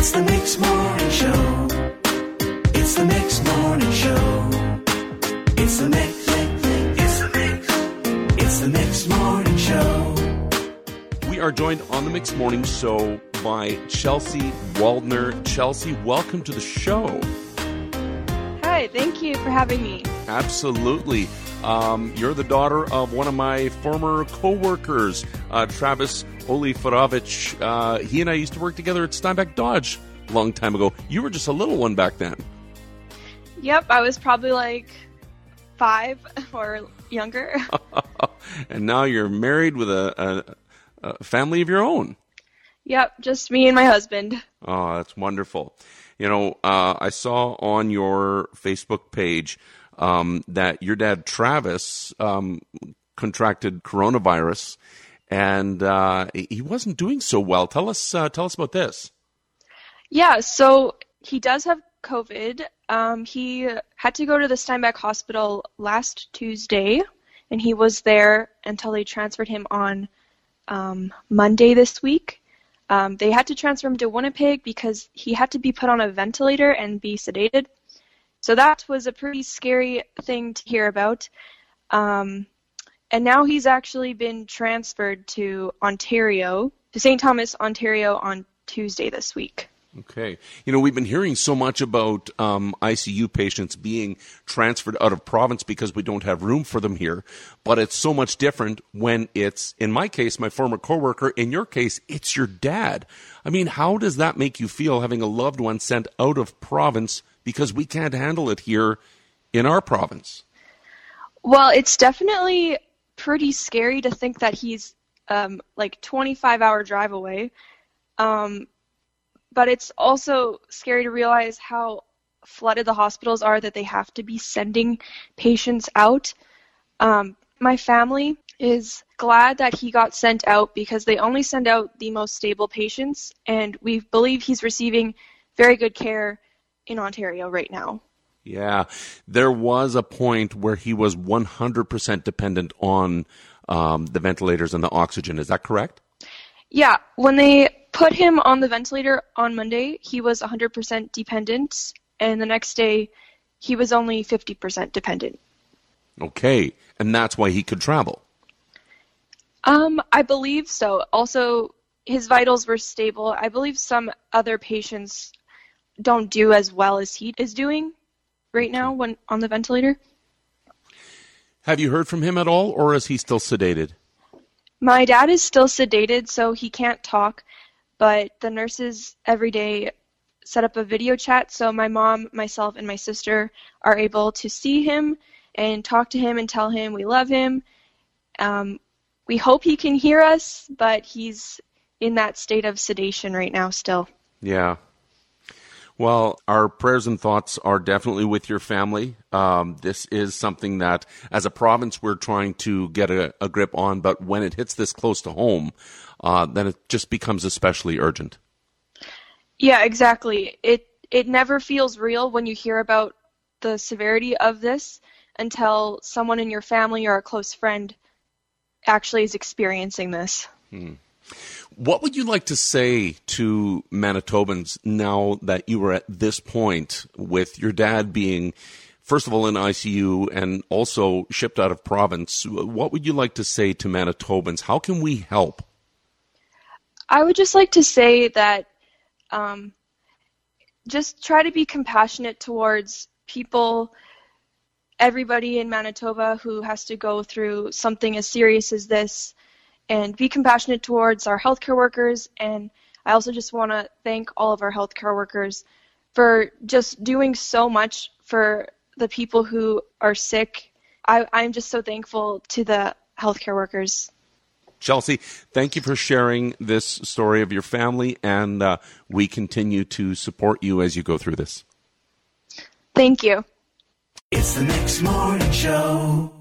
It's the Mix Morning Show. It's the Mix Morning Show. It's the Mix. It's the Mix. It's the Mix Morning Show. We are joined on the Mixed Morning Show by Chelsey Waldner. Chelsey, welcome to the show. Thank you for having me. Absolutely. Um, you're the daughter of one of my former co-workers, uh, Travis Oliferovich. Uh, he and I used to work together at Steinbach Dodge a long time ago. You were just a little one back then. Yep, I was probably like five or younger. and now you're married with a, a, a family of your own. Yep, just me and my husband. Oh, that's wonderful. You know, uh, I saw on your Facebook page um, that your dad, Travis, um, contracted coronavirus, and uh, he wasn't doing so well. Tell us, uh, tell us about this. Yeah, so he does have COVID. Um, he had to go to the Steinbach Hospital last Tuesday, and he was there until they transferred him on um, Monday this week. Um, they had to transfer him to Winnipeg because he had to be put on a ventilator and be sedated. So that was a pretty scary thing to hear about. Um, and now he's actually been transferred to Ontario, to St. Thomas, Ontario on Tuesday this week. Okay. You know, we've been hearing so much about um, ICU patients being transferred out of province because we don't have room for them here. But it's so much different when it's, in my case, my former coworker. In your case, it's your dad. I mean, how does that make you feel having a loved one sent out of province because we can't handle it here in our province? Well, it's definitely pretty scary to think that he's um, like 25 hour drive away. Um, but it's also scary to realize how flooded the hospitals are that they have to be sending patients out. Um, my family is glad that he got sent out because they only send out the most stable patients, and we believe he's receiving very good care in Ontario right now. Yeah, there was a point where he was 100% dependent on um, the ventilators and the oxygen. Is that correct? Yeah, when they put him on the ventilator on Monday, he was 100% dependent, and the next day, he was only 50% dependent. Okay, and that's why he could travel. Um, I believe so. Also, his vitals were stable. I believe some other patients don't do as well as he is doing right now when on the ventilator. Have you heard from him at all, or is he still sedated? My dad is still sedated, so he can't talk, but the nurses every day set up a video chat so my mom, myself, and my sister are able to see him and talk to him and tell him we love him. Um, we hope he can hear us, but he's in that state of sedation right now still. Yeah. Well, our prayers and thoughts are definitely with your family. Um, this is something that, as a province, we're trying to get a, a grip on, but when it hits this close to home, uh, then it just becomes especially urgent. Yeah, exactly. It it never feels real when you hear about the severity of this until someone in your family or a close friend actually is experiencing this. What would you like to say to Manitobans now that you are at this point with your dad being, first of all, in ICU and also shipped out of province? What would you like to say to Manitobans? How can we help? I would just like to say that um, just try to be compassionate towards people, everybody in Manitoba who has to go through something as serious as this, and be compassionate towards our healthcare workers. And I also just want to thank all of our healthcare workers for just doing so much for the people who are sick. I, I'm just so thankful to the healthcare workers. Chelsey, thank you for sharing this story of your family, and uh, we continue to support you as you go through this. Thank you. It's the Mix Morning Show.